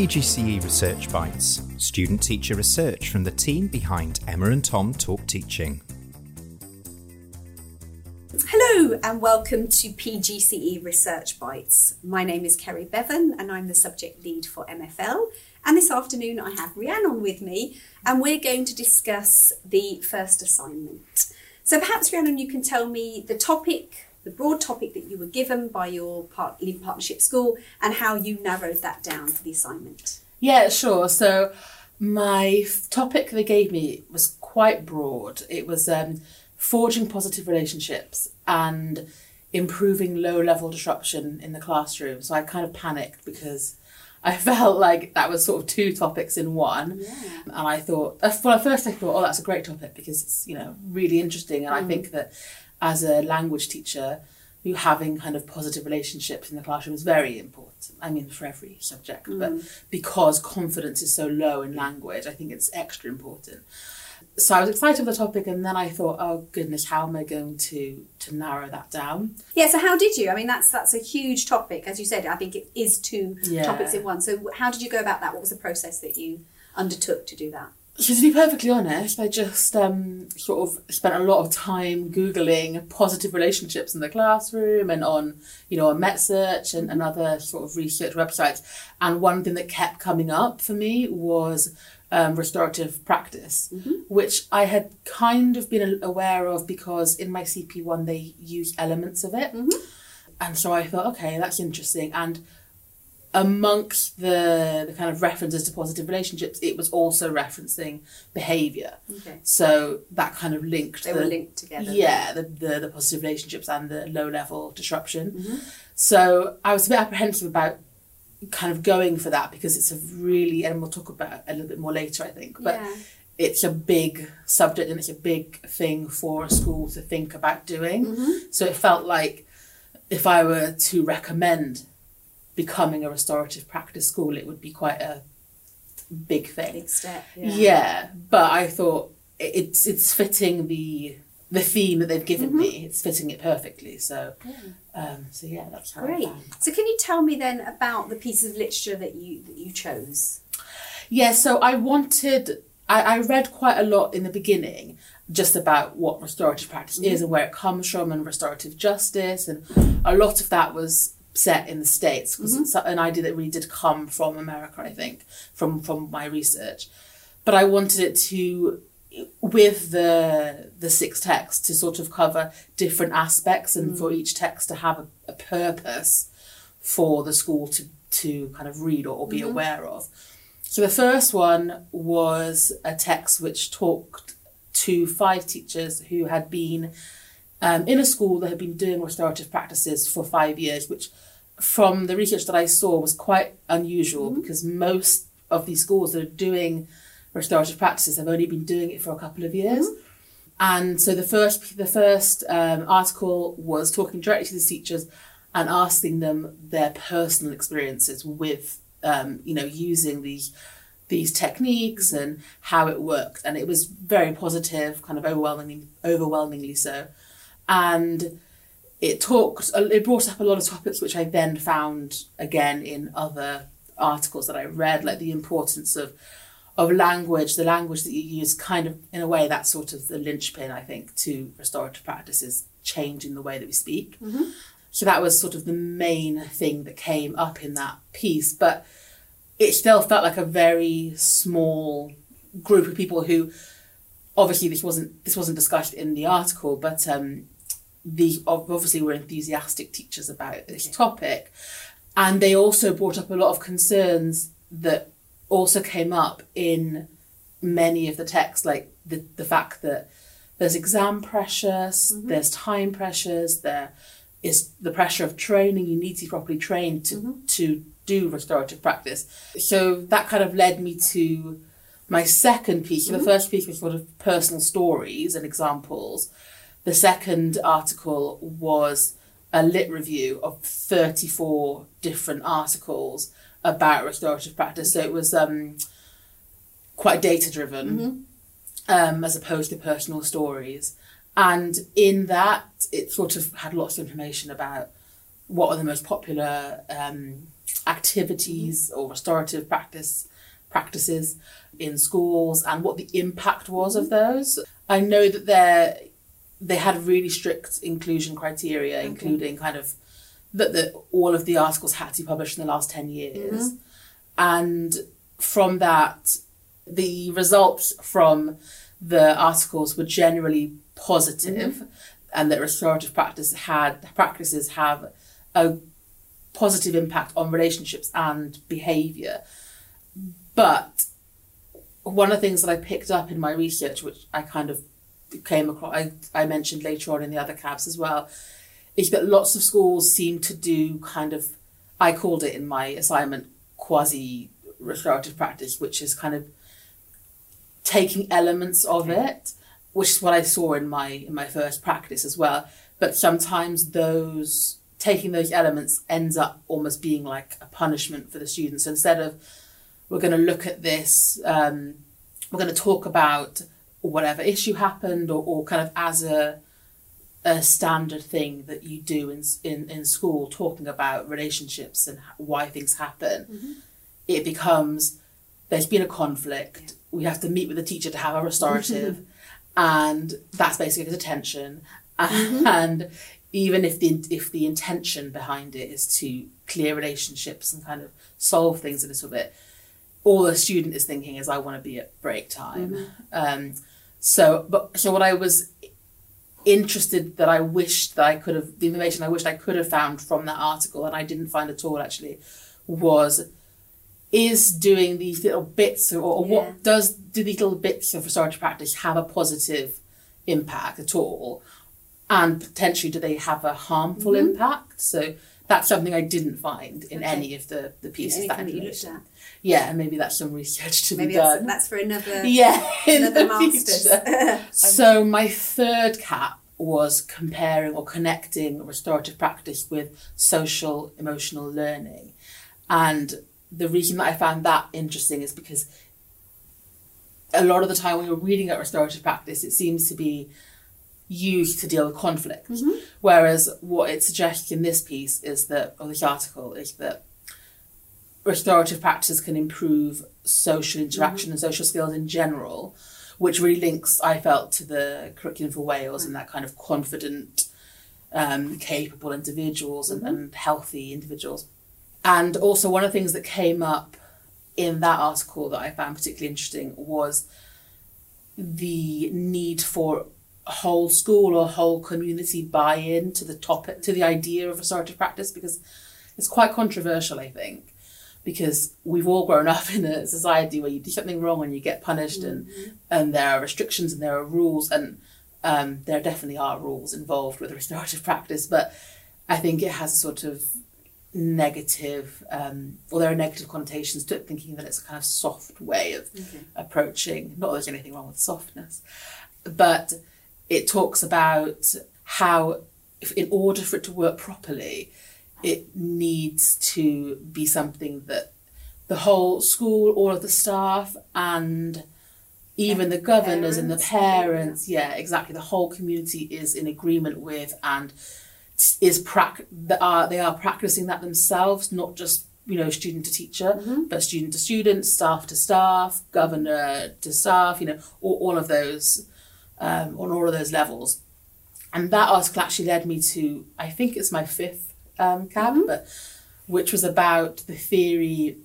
PGCE Research Bites, student teacher research from the team behind Emma and Tom Talk Teaching. Hello and welcome to PGCE Research Bites. My name is Kerry Bevan and I'm the subject lead for MFL. And this afternoon I have Rhiannon with me and we're going to discuss the first assignment. So perhaps Rhiannon, you can tell me the topic, the broad topic that you were given by your part, Lead Partnership School and how you narrowed that down for the assignment. Yeah, sure. So my topic they gave me was quite broad. It was um, forging positive relationships and improving low level disruption in the classroom. So I kind of panicked because I felt like that was sort of two topics in one. Yeah. And I thought, uh, well, at first I thought, oh, that's a great topic because it's, you know, really interesting. And I think that as a language teacher, you having kind of positive relationships in the classroom is very important. I mean, for every subject, but mm. because confidence is so low in language, I think it's extra important. So I was excited for the topic, and then I thought, oh goodness, how am I going to to narrow that down? Yeah, so how did you? I mean, that's that's a huge topic, as you said. I think it is two Yeah. topics in one. So, how did you go about that? What was the process that you undertook to do that? So to be perfectly honest, I just um, sort of spent a lot of time googling positive relationships in the classroom and on, you know, on MetSearch and, and other sort of research websites. And one thing that kept coming up for me was um, restorative practice, which I had kind of been aware of because in my CP1 they use elements of it. And so I thought, okay, that's interesting. And amongst the, the kind of references to positive relationships, it was also referencing behaviour. Okay. So that kind of linked. They the, were linked together. Yeah, the, the, the positive relationships and the low level disruption. Mm-hmm. So I was a bit apprehensive about kind of going for that because it's a really, and we'll talk about it a little bit more later, I think. But Yeah. it's a big subject and it's a big thing for a school to think about doing. Mm-hmm. So it felt like if I were to recommend becoming a restorative practice school, it would be quite a big thing. Big step. Yeah. but I thought it's it's fitting the the theme that they've given me. It's fitting it perfectly. So, um, so yeah, that's how Great. So, can you tell me then about the pieces of literature that you that you chose? Yeah, so I wanted, I, I read quite a lot in the beginning just about what restorative practice is and where it comes from and restorative justice. And a lot of that was set in the States because it's mm-hmm. an idea that really did come from America, I think, from, from my research. But I wanted it to, with the the six texts, to sort of cover different aspects and mm. for each text to have a, a purpose for the school to, to kind of read or, or be mm-hmm. aware of. So the first one was a text which talked to five teachers who had been um, in a school that had been doing restorative practices for five years, which from the research that I saw was quite unusual because most of these schools that are doing restorative practices have only been doing it for a couple of years. And so the first the first um, article was talking directly to the teachers and asking them their personal experiences with um, you know using these these techniques and how it worked, and it was very positive, kind of overwhelmingly overwhelmingly so, and it talked it brought up a lot of topics which I then found again in other articles that I read, like the importance of of language, the language that you use, kind of in a way that's sort of the linchpin, I think, to restorative practices changing the way that we speak. So that was sort of the main thing that came up in that piece, but it still felt like a very small group of people who, obviously, this wasn't this wasn't discussed in the article, but um, the obviously were enthusiastic teachers about this topic, and they also brought up a lot of concerns that also came up in many of the texts, like the the fact that there's exam pressures, mm-hmm. there's time pressures, there is the pressure of training. You need to be properly trained to mm-hmm. to do restorative practice. So that kind of led me to my second piece. So the mm-hmm. first piece was sort of personal stories and examples. The second article was a lit review of 34 different articles about restorative practice. So it was um, quite data driven um, as opposed to personal stories. And in that, it sort of had lots of information about what are the most popular um, activities or restorative practice practices in schools and what the impact was of those. I know that they they had really strict inclusion criteria, okay. including kind of that the, all of the articles had to be published in the last 10 years. Mm-hmm. And from that, the results from the articles were generally positive, mm-hmm. and that restorative practice had practices have a positive impact on relationships and behavior. But one of the things that I picked up in my research, which I kind of came across, I, I mentioned later on in the other caps as well, is that lots of schools seem to do kind of, I called it in my assignment quasi restorative practice, which is kind of taking elements of it, which is what I saw in my in my first practice as well. But sometimes those taking those elements ends up almost being like a punishment for the students. So instead of we're going to look at this, um, we're going to talk about whatever issue happened, or, or kind of as a a standard thing that you do in in, in school, talking about relationships and why things happen. Mm-hmm. It becomes there's been a conflict. Yeah. We have to meet with the teacher to have a restorative, and that's basically detention. Mm-hmm. And even if the if the intention behind it is to clear relationships and kind of solve things a little bit, all the student is thinking is I want to be at break time. Mm-hmm. Um, so, but so what I was interested that I wished that I could have the information I wished I could have found from that article and I didn't find at all actually was is doing these little bits or, or yeah. what does do these little bits of restorative practice have a positive impact at all and potentially do they have a harmful mm-hmm. impact so that's something I didn't find in okay. any of the, the pieces that, you looked at. Yeah, and maybe that's some research to maybe be done. That's, that's for another yeah another masters. so my third cap was comparing or connecting restorative practice with social emotional learning, and the reason that I found that interesting is because a lot of the time when you're reading at restorative practice, it seems to be used to deal with conflict. Mm-hmm. Whereas what it suggests in this piece is that, or this article, is that restorative practices can improve social interaction mm-hmm. and social skills in general, which really links, I felt, to the curriculum for Wales mm-hmm. and that kind of confident, um, capable individuals and, mm-hmm. and healthy individuals. And also, one of the things that came up in that article that I found particularly interesting was the need for whole school or whole community buy in to the topic, to the idea of restorative practice, because it's quite controversial, I think, because we've all grown up in a society where you do something wrong and you get punished, mm-hmm. and and there are restrictions and there are rules, and um, there definitely are rules involved with restorative practice, but I think it has sort of negative, um, or there are negative connotations to it, thinking that it's a kind of soft way of okay. approaching. Not that there's anything wrong with softness, but it talks about how, if, in order for it to work properly, it needs to be something that the whole school, all of the staff, and even and the governors parents, and the parents, yeah. yeah, exactly, the whole community is in agreement with and is prac- they are they are practicing that themselves, not just you know student to teacher, mm-hmm. but student to student, staff to staff, governor to staff, you know, all, all of those um, on all of those levels. And that article actually led me to, I think it's my fifth um, cap, mm-hmm. but which was about the theory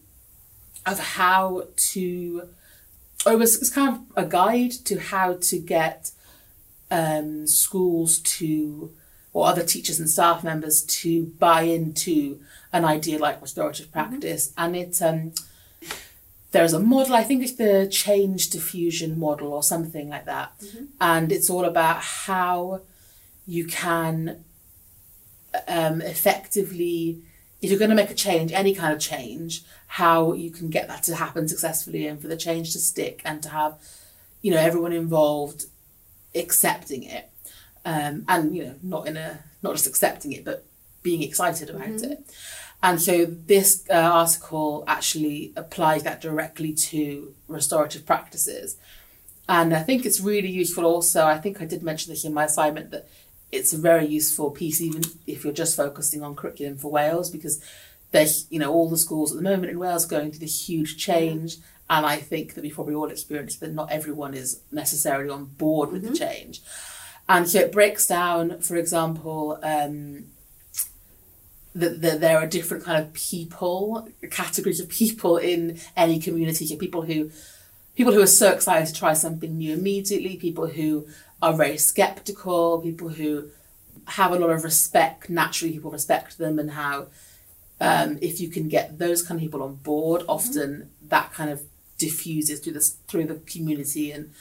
of how to, or it was, it was kind of a guide to how to get um, schools to, or other teachers and staff members to buy into an idea like restorative mm-hmm. practice. Mm-hmm. And it, um, there's a model, I think it's the change diffusion model or something like that. Mm-hmm. And it's all about how you can um, effectively, if you're going to make a change, any kind of change, how you can get that to happen successfully and for the change to stick and to have, you know, everyone involved accepting it. Um, and, you know, not in a, not just accepting it, but being excited about mm-hmm. it. And so this uh, article actually applies that directly to restorative practices. And I think it's really useful also. I think I did mention this in my assignment that it's a very useful piece, even if you're just focusing on curriculum for Wales, because there's, you know, all the schools at the moment in Wales are going through this huge change. And I think that we probably all experienced that not everyone is necessarily on board with the change. And so it breaks down, for example, um, that, that there are different kind of people, categories of people in any community. So people who people who are so excited to try something new immediately, people who are very skeptical, people who have a lot of respect. Naturally, people respect them, and how um, if you can get those kind of people on board, often that kind of diffuses through the through the community, and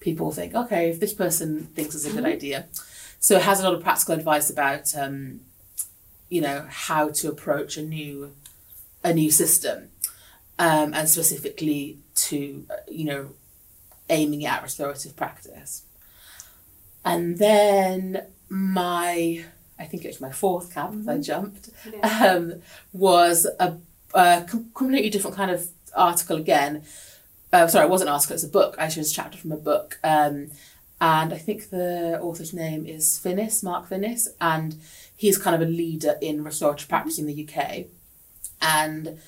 people think, okay, if this person thinks it's a good idea. So it has a lot of practical advice about, um, you know, how to approach a new a new system, um, and specifically to uh, you know aiming at restorative practice. And then my, I think it was my fourth cap Mm-hmm. I jumped, um, was a, a completely different kind of article again. Uh, sorry, it wasn't an article, it's a book. i chose a chapter from a book. Um, and I think the author's name is Finnis, Mark Finnis, and he's kind of a leader in restorative practice in the UK. And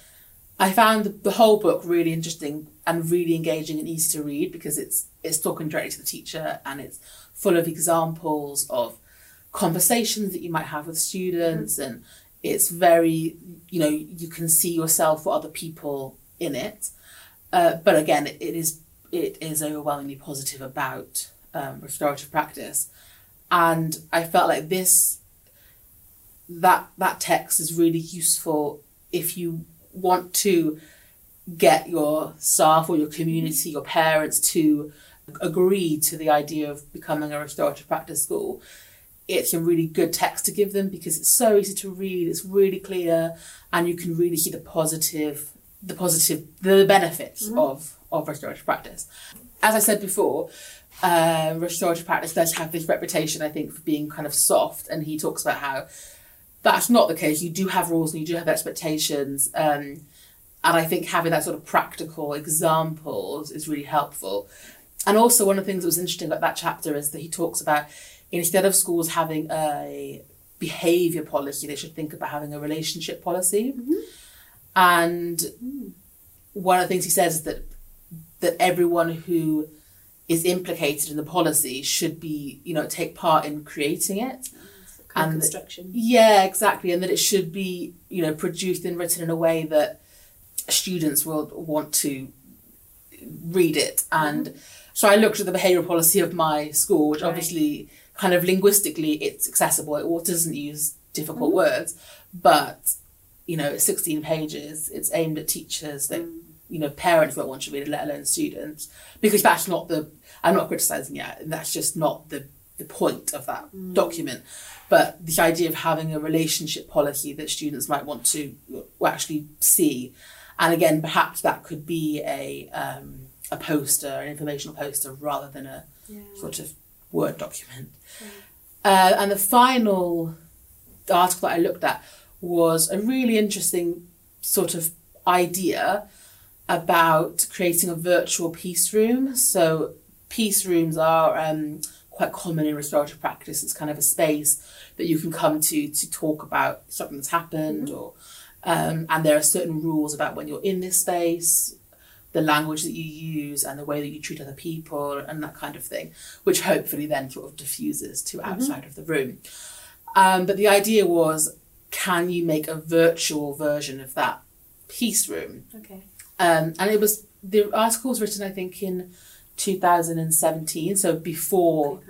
I found the, the whole book really interesting and really engaging and easy to read because it's it's talking directly to the teacher and it's full of examples of conversations that you might have with students and it's very you know you can see yourself or other people in it. Uh, but again it, it is it is overwhelmingly positive about um, restorative practice. And I felt like this that that text is really useful if you want to get your staff or your community, your parents to agree to the idea of becoming a restorative practice school. It's a really good text to give them because it's so easy to read, it's really clear, and you can really see the positive, the positive, the benefits of, of restorative practice. As I said before, uh, restorative practice does have this reputation, I think, for being kind of soft, and he talks about how that's not the case. You do have rules and you do have expectations. Um, and I think having that sort of practical examples is really helpful. And also, one of the things that was interesting about that chapter is that he talks about instead of schools having a behavior policy, they should think about having a relationship policy. And one of the things he says is that that everyone who is implicated in the policy should be, you know, take part in creating it. And- construction. Yeah, exactly, and that it should be you know produced and written in a way that students will want to read it. And mm-hmm. so I looked at the behavioural policy of my school, which Right. obviously kind of linguistically it's accessible. It doesn't use difficult mm-hmm. words, but you know it's 16 pages. It's aimed at teachers that mm. you know parents won't want to read it, let alone students, because that's not the. I'm not criticising it. and That's just not the the point of that document. But the idea of having a relationship policy that students might want to uh, actually see, and again, perhaps that could be a um, a poster, an informational poster, rather than a sort of word document. Uh, and the final article that I looked at was a really interesting sort of idea about creating a virtual peace room. So peace rooms are um, quite common in restorative practice. It's kind of a space that you can come to to talk about something that's happened, or um, and there are certain rules about when you're in this space, the language that you use, and the way that you treat other people, and that kind of thing, which hopefully then sort of diffuses to outside of the room. Um, but the idea was, can you make a virtual version of that peace room? Okay. Um, and it was the article was written, I think, in 2017, so before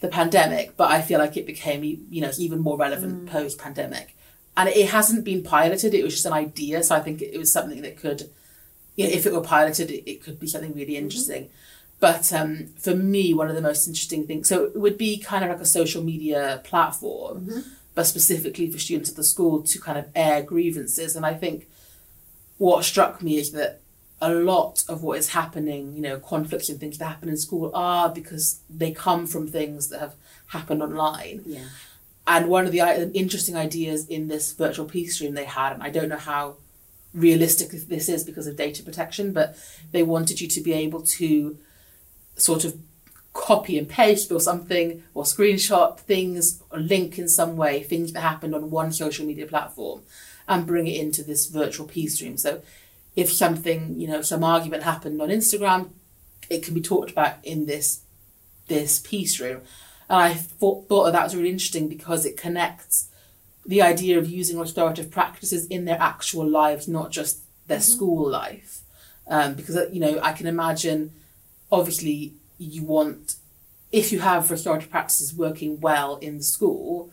the pandemic. But I feel like it became, you know, even more relevant mm. post pandemic. And it hasn't been piloted; it was just an idea. So I think it was something that could, you know, if it were piloted, it, it could be something really mm-hmm. interesting. But um, for me, one of the most interesting things, so it would be kind of like a social media platform, mm-hmm. but specifically for students at the school to kind of air grievances. And I think what struck me is that a lot of what is happening, you know, conflicts and things that happen in school are because they come from things that have happened online. Yeah. And one of the uh, interesting ideas in this virtual peace room they had, and I don't know how realistic this is because of data protection, but they wanted you to be able to sort of copy and paste or something or screenshot things or link in some way things that happened on one social media platform and bring it into this virtual peace room. So if something, you know, some argument happened on Instagram, it can be talked about in this this peace room. And I thought, thought that was really interesting because it connects the idea of using restorative practices in their actual lives, not just their mm-hmm. school life. Um, because, you know, I can imagine, obviously, you want, if you have restorative practices working well in the school,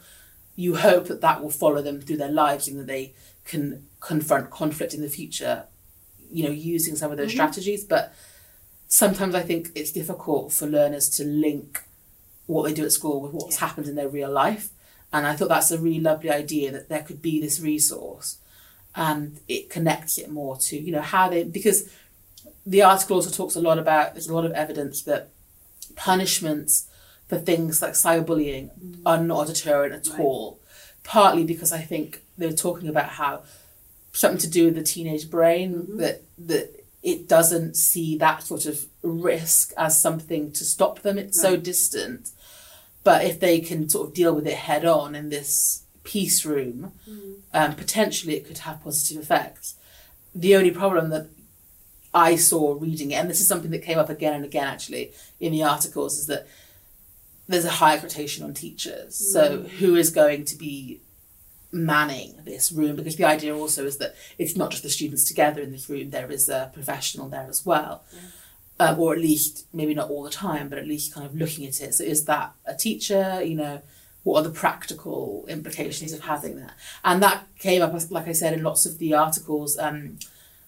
you hope that that will follow them through their lives and that they can confront conflict in the future, you know, using some of those mm-hmm. strategies. But sometimes I think it's difficult for learners to link what they do at school with what's yeah. happened in their real life. And I thought that's a really lovely idea that there could be this resource and it connects it more to, you know, how they, because the article also talks a lot about, there's a lot of evidence that punishments for things like cyberbullying mm. are not a deterrent at right. all. Partly because I think they're talking about how something to do with the teenage brain mm-hmm. that that it doesn't see that sort of risk as something to stop them. It's right. so distant. But if they can sort of deal with it head on in this peace room, mm. um, potentially it could have positive effects. The only problem that I saw reading it, and this is something that came up again and again actually in the articles, is that there's a high expectation on teachers. Mm. So who is going to be manning this room? Because the idea also is that it's not just the students together in this room, there is a professional there as well. Yeah um, or at least maybe not all the time, but at least kind of looking at it. So is that a teacher? You know, what are the practical implications of having that? And that came up, like I said, in lots of the articles. Um,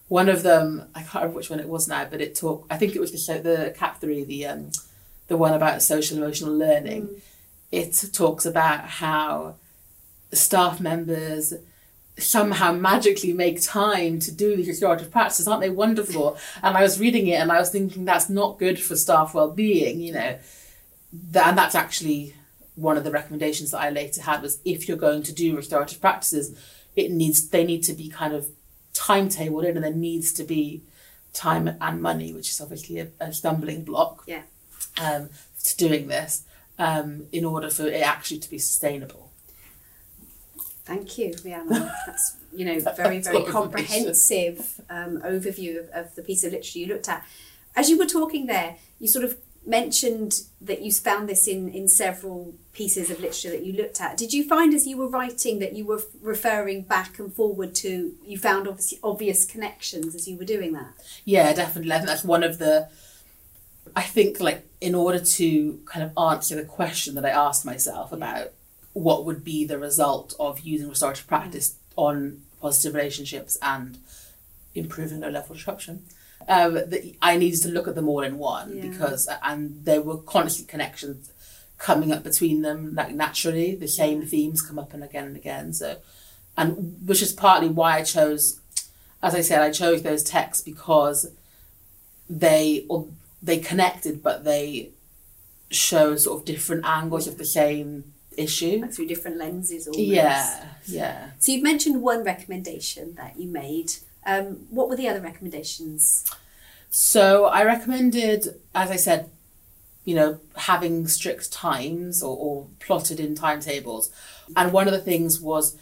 one of them, I can't remember which one it was now, but it talked. I think it was the the Cap three, the um, the one about social emotional learning. Mm. It talks about how staff members somehow magically make time to do these restorative practices. Aren't they wonderful? And I was reading it and I was thinking that's not good for staff well-being, you know. and that's actually one of the recommendations that I later had was if you're going to do restorative practices, it needs they need to be kind of timetabled in and there needs to be time and money, which is obviously a, a stumbling block yeah. um, to doing this um, in order for it actually to be sustainable. Thank you, Rhiannon. That's you know very very comprehensive um, overview of, of the piece of literature you looked at. As you were talking there, you sort of mentioned that you found this in in several pieces of literature that you looked at. Did you find as you were writing that you were referring back and forward to you found obviously obvious connections as you were doing that? Yeah, definitely. I think that's one of the. I think like in order to kind of answer the question that I asked myself about what would be the result of using restorative practice on positive relationships and improving low level disruption. Um, the, I needed to look at them all in one yeah. because, and there were constant connections coming up between them, like naturally, the same themes come up and again and again. So, and which is partly why I chose, as I said, I chose those texts because they or they connected, but they show sort of different angles of the same issue. Like through different lenses almost. yeah yeah. So you've mentioned one recommendation that you made. Um, what were the other recommendations? So i recommended as i said you know having strict times or, or plotted in timetables. And one of the things was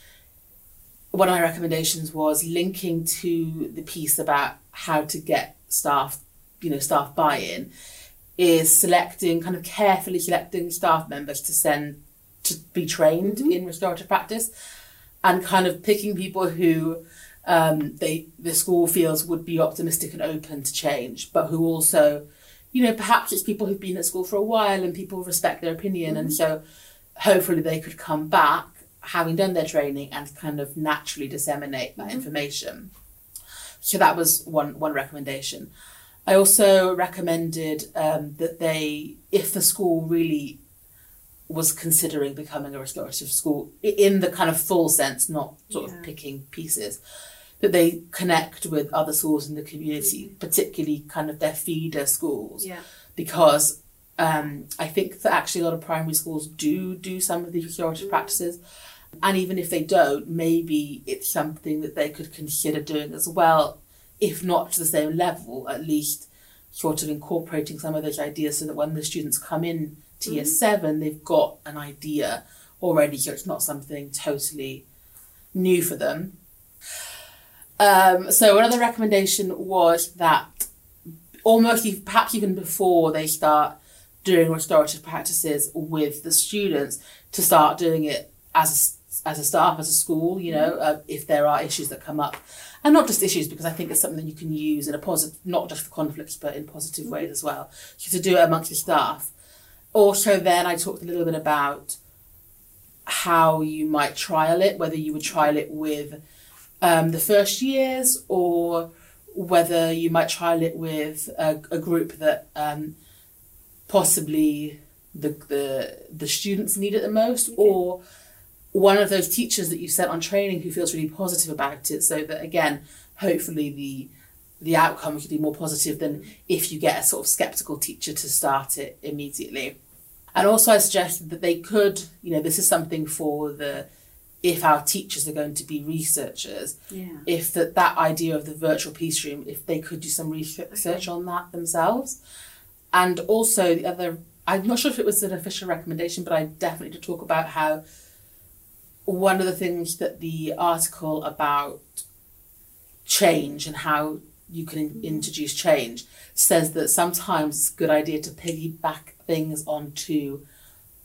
one of my recommendations was linking to the piece about how to get staff you know staff buy-in is selecting kind of carefully selecting staff members to send to be trained mm-hmm. in restorative practice and kind of picking people who um, they the school feels would be optimistic and open to change, but who also, you know, perhaps it's people who've been at school for a while and people respect their opinion, mm-hmm. and so hopefully they could come back having done their training and kind of naturally disseminate that mm-hmm. information. So that was one one recommendation. I also recommended um, that they, if the school really was considering becoming a restorative school in the kind of full sense, not sort yeah. of picking pieces. That they connect with other schools in the community, mm-hmm. particularly kind of their feeder schools, yeah. because um, I think that actually a lot of primary schools do do some of these restorative mm. practices, and even if they don't, maybe it's something that they could consider doing as well, if not to the same level, at least sort of incorporating some of those ideas so that when the students come in to year seven, they've got an idea already, so it's not something totally new for them. Um, so another recommendation was that almost perhaps even before they start doing restorative practices with the students, to start doing it as a, as a staff, as a school, you know, uh, if there are issues that come up. And not just issues, because I think it's something that you can use in a positive, not just for conflicts, but in positive ways as well. So to do it amongst your staff. Also, then I talked a little bit about how you might trial it, whether you would trial it with um, the first years or whether you might trial it with a, a group that um, possibly the, the the students need it the most or one of those teachers that you sent on training who feels really positive about it so that again hopefully the the outcome could be more positive than if you get a sort of skeptical teacher to start it immediately. And also i suggested that they could you know this is something for the if our teachers are going to be researchers Yeah. if that that idea of the virtual peace room if they could do some research on that themselves. And also the other i'm not sure if it was an official recommendation but i definitely did talk about how one of the things that the article about change and how you can in- introduce change says that sometimes it's a good idea to piggyback things onto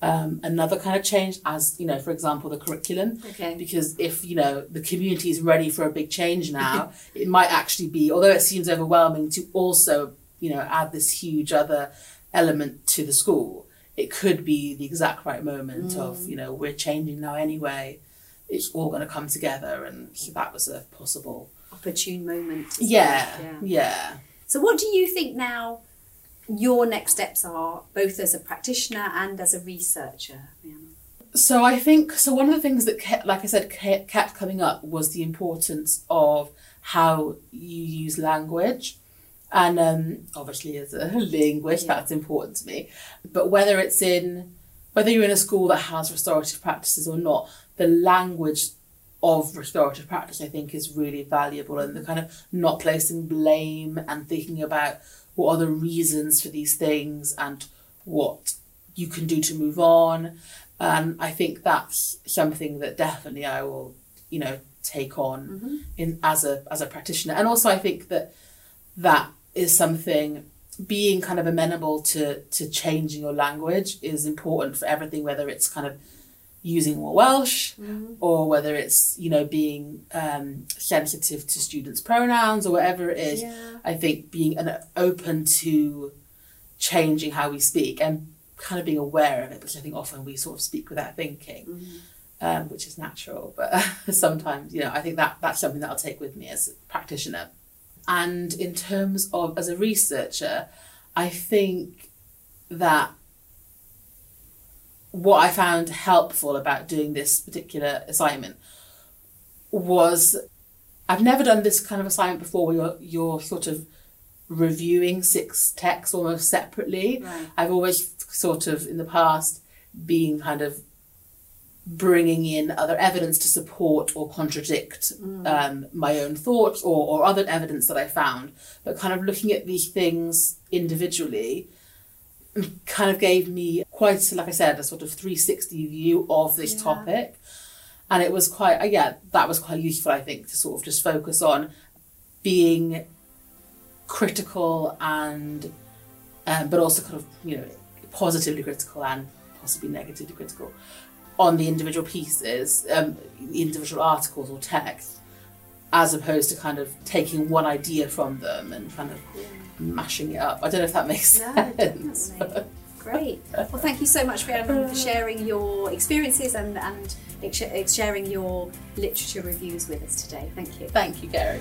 um, another kind of change as you know for example the curriculum. Okay. because if you know the community is ready for a big change now it might actually be although it seems overwhelming to also you know add this huge other element to the school. It could be the exact right moment of you know we're changing now anyway. It's all going to come together and so that was a possible Opportune moment. yeah well, yeah So, what do you think now your next steps are, both as a practitioner and as a researcher? So I think so. One of the things that, kept, like I said, kept, kept coming up was the importance of how you use language, and um, obviously as a linguist, Yeah. that's important to me. But whether it's in whether you're in a school that has restorative practices or not, the language of restorative practice I think is really valuable, and the kind of not placing blame and thinking about what are the reasons for these things and what you can do to move on. And I think that's something that definitely I will, you know, take on mm-hmm. in as a as a practitioner. And also I think that that is something being kind of amenable to to changing your language is important for everything, whether it's kind of using more Welsh or whether it's, you know, being um, sensitive to students' pronouns or whatever it is. Yeah. I think being an, open to changing how we speak and kind of being aware of it, because I think often we sort of speak without thinking, um, which is natural. But sometimes, you know, I think that that's something that I'll take with me as a practitioner. And in terms of as a researcher, I think that what I found helpful about doing this particular assignment was I've never done this kind of assignment before where you're, you're sort of reviewing six texts almost separately. Right. I've always sort of in the past been kind of bringing in other evidence to support or contradict um, my own thoughts or, or other evidence that I found, but kind of looking at these things individually kind of gave me quite, like I said, a sort of 360 view of this Yeah. topic. And it was quite, uh, yeah, that was quite useful, I think, to sort of just focus on being critical and, um, but also kind of, you know, positively critical and possibly negatively critical on the individual pieces, um, individual articles or text, as opposed to kind of taking one idea from them and kind of mashing it up. I don't know if that makes No, sense. Great. Well, thank you so much, Rhiannon, for sharing your experiences and, and sharing your literature reviews with us today. Thank you. Thank you, Gary.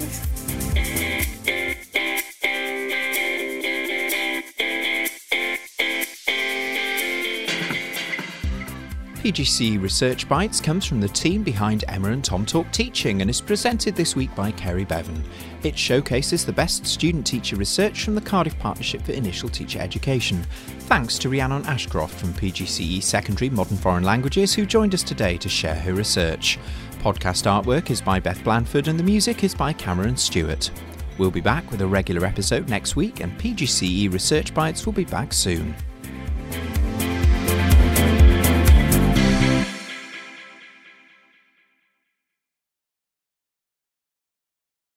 PGCE Research Bites comes from the team behind Emma and Tom Talk Teaching and is presented this week by Kerry Bevan. It showcases the best student teacher research from the Cardiff Partnership for Initial Teacher Education. Thanks to Rhiannon Ashcroft from PGCE Secondary Modern Foreign Languages who joined us today to share her research. Podcast artwork is by Beth Blanford and the music is by Cameron Stewart. We'll be back with a regular episode next week, and PGCE Research Bites will be back soon.